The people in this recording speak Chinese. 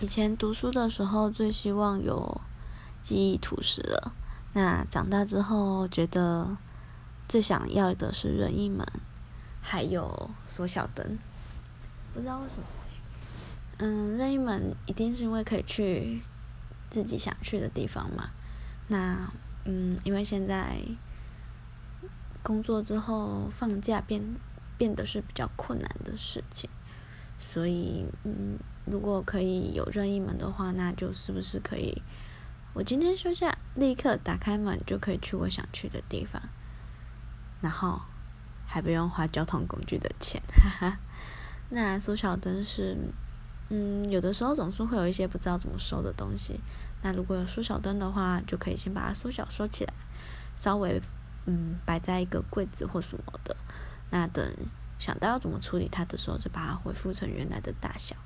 以前读书的时候最希望有记忆图示了，那长大之后觉得最想要的是任意门，还有缩小灯。不知道为什么，嗯，任意门一定是因为可以去自己想去的地方嘛。那嗯，因为现在工作之后放假变变得是比较困难的事情，所以嗯。如果可以有任意门的话，那就是不是可以？我今天休假，立刻打开门就可以去我想去的地方，然后还不用花交通工具的钱，哈哈。那缩小灯是，嗯，有的时候总是会有一些不知道怎么收的东西，那如果有缩小灯的话，就可以先把它缩小收起来，稍微嗯摆在一个柜子或什么的，那等想到要怎么处理它的时候，就把它恢复成原来的大小。